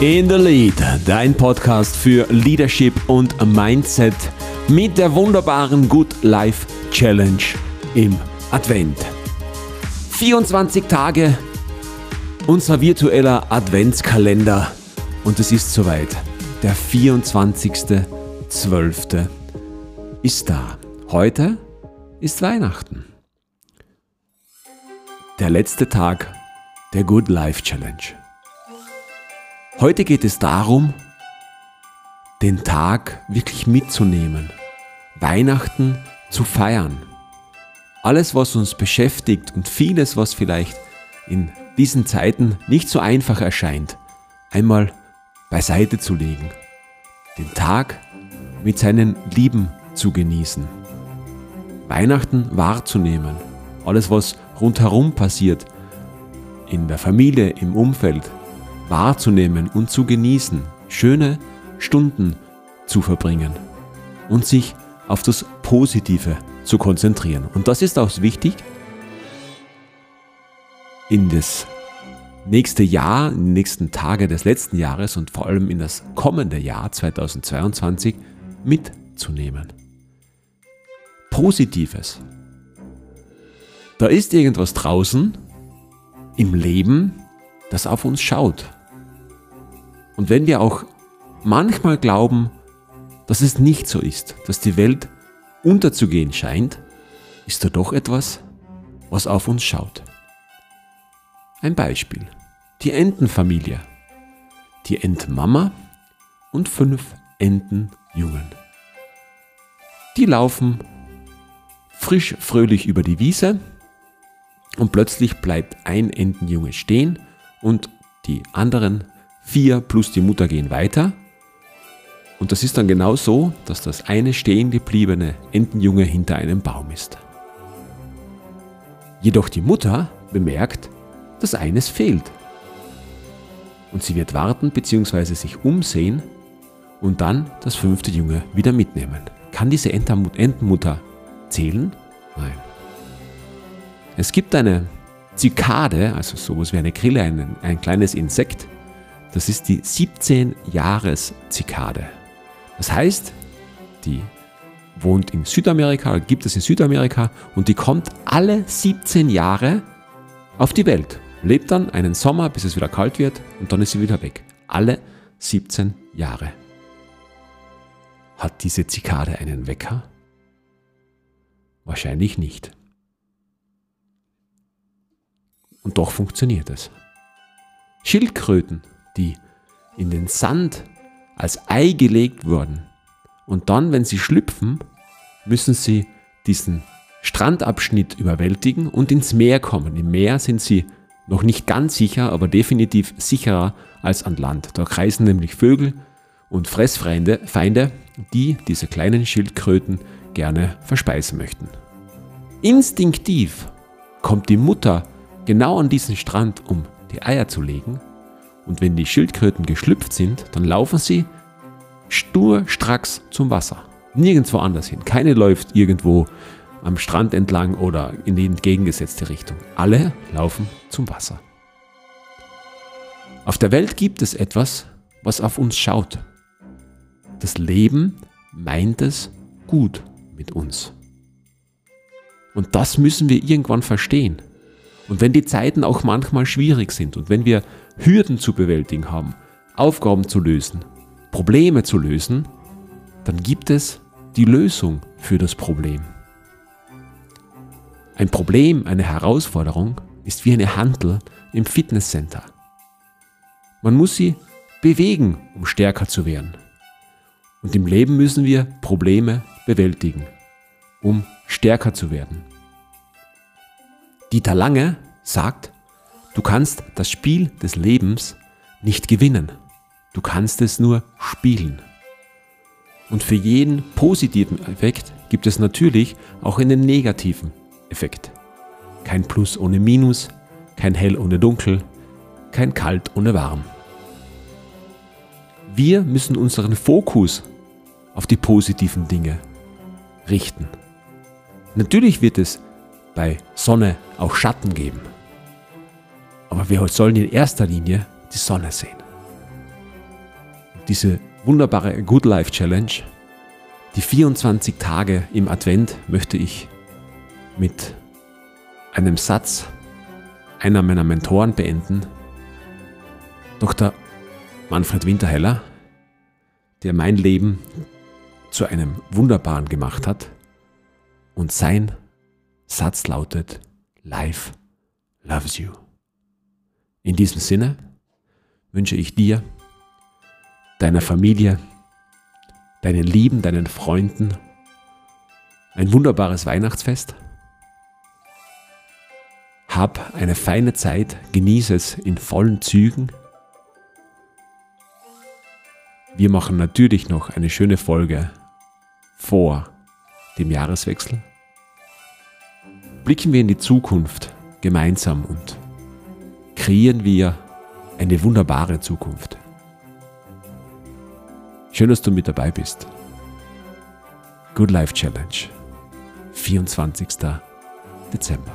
In the Lead, dein Podcast für Leadership und Mindset mit der wunderbaren Good Life Challenge im Advent. 24 Tage, unser virtueller Adventskalender und es ist soweit. Der 24.12. ist da. Heute ist Weihnachten. Der letzte Tag der Good Life Challenge. Heute geht es darum, den Tag wirklich mitzunehmen, Weihnachten zu feiern. Alles, was uns beschäftigt und vieles, was vielleicht in diesen Zeiten nicht so einfach erscheint, einmal beiseite zu legen, den Tag mit seinen Lieben zu genießen, Weihnachten wahrzunehmen, alles, was rundherum passiert, in der Familie, im Umfeld, wahrzunehmen und zu genießen, schöne Stunden zu verbringen und sich auf das Positive zu konzentrieren. Und das ist auch wichtig, in das nächste Jahr, in die nächsten Tage des letzten Jahres und vor allem in das kommende Jahr 2022 mitzunehmen. Positives. Da ist irgendwas draußen im Leben, das auf uns schaut. Und wenn wir auch manchmal glauben, dass es nicht so ist, dass die Welt unterzugehen scheint, ist da doch etwas, was auf uns schaut. Ein Beispiel. Die Entenfamilie. Die Entenmama und fünf Entenjungen. Die laufen frisch fröhlich über die Wiese und plötzlich bleibt ein Entenjunge stehen und die anderen vier plus die Mutter gehen weiter. Und das ist dann genau so, dass das eine stehen gebliebene Entenjunge hinter einem Baum ist. Jedoch die Mutter bemerkt, dass eines fehlt. Und sie wird warten bzw. sich umsehen und dann das fünfte Junge wieder mitnehmen. Kann diese Entenmutter zählen? Nein. Es gibt eine Zikade, also sowas wie eine Grille, ein, ein kleines Insekt, das ist die 17-Jahres-Zikade. Das heißt, die wohnt in Südamerika, gibt es in Südamerika und die kommt alle 17 Jahre auf die Welt. Lebt dann einen Sommer, bis es wieder kalt wird und dann ist sie wieder weg. Alle 17 Jahre. Hat diese Zikade einen Wecker? Wahrscheinlich nicht. Und doch funktioniert es. Schildkröten die in den Sand als Ei gelegt wurden. Und dann, wenn sie schlüpfen, müssen sie diesen Strandabschnitt überwältigen und ins Meer kommen. Im Meer sind sie noch nicht ganz sicher, aber definitiv sicherer als an Land. Da kreisen nämlich Vögel und Fressfeinde, Feinde, die diese kleinen Schildkröten gerne verspeisen möchten. Instinktiv kommt die Mutter genau an diesen Strand, um die Eier zu legen und wenn die Schildkröten geschlüpft sind, dann laufen sie sturstracks zum Wasser. Nirgendwo anders hin. Keine läuft irgendwo am Strand entlang oder in die entgegengesetzte Richtung. Alle laufen zum Wasser. Auf der Welt gibt es etwas, was auf uns schaut. Das Leben meint es gut mit uns. Und das müssen wir irgendwann verstehen. Und wenn die Zeiten auch manchmal schwierig sind und wenn wir Hürden zu bewältigen haben, Aufgaben zu lösen, Probleme zu lösen, dann gibt es die Lösung für das Problem. Ein Problem, eine Herausforderung ist wie eine Handel im Fitnesscenter. Man muss sie bewegen, um stärker zu werden. Und im Leben müssen wir Probleme bewältigen, um stärker zu werden. Dieter Lange sagt, Du kannst das Spiel des Lebens nicht gewinnen. Du kannst es nur spielen. Und für jeden positiven Effekt gibt es natürlich auch einen negativen Effekt. Kein Plus ohne Minus, kein Hell ohne Dunkel, kein Kalt ohne Warm. Wir müssen unseren Fokus auf die positiven Dinge richten. Natürlich wird es bei Sonne auch Schatten geben. Aber wir sollen in erster Linie die Sonne sehen. diese wunderbare Good Life Challenge, die 24 Tage im Advent, möchte ich mit einem Satz einer meiner Mentoren beenden, Dr. Manfred Winterheller, der mein Leben zu einem wunderbaren gemacht hat. Und sein Satz lautet, Life loves you. In diesem Sinne wünsche ich dir, deiner Familie, deinen Lieben, deinen Freunden ein wunderbares Weihnachtsfest. Hab eine feine Zeit, genieße es in vollen Zügen. Wir machen natürlich noch eine schöne Folge vor dem Jahreswechsel blicken wir in die Zukunft gemeinsam und kreieren wir eine wunderbare Zukunft. Schön, dass du mit dabei bist. Good Life Challenge, 24. Dezember.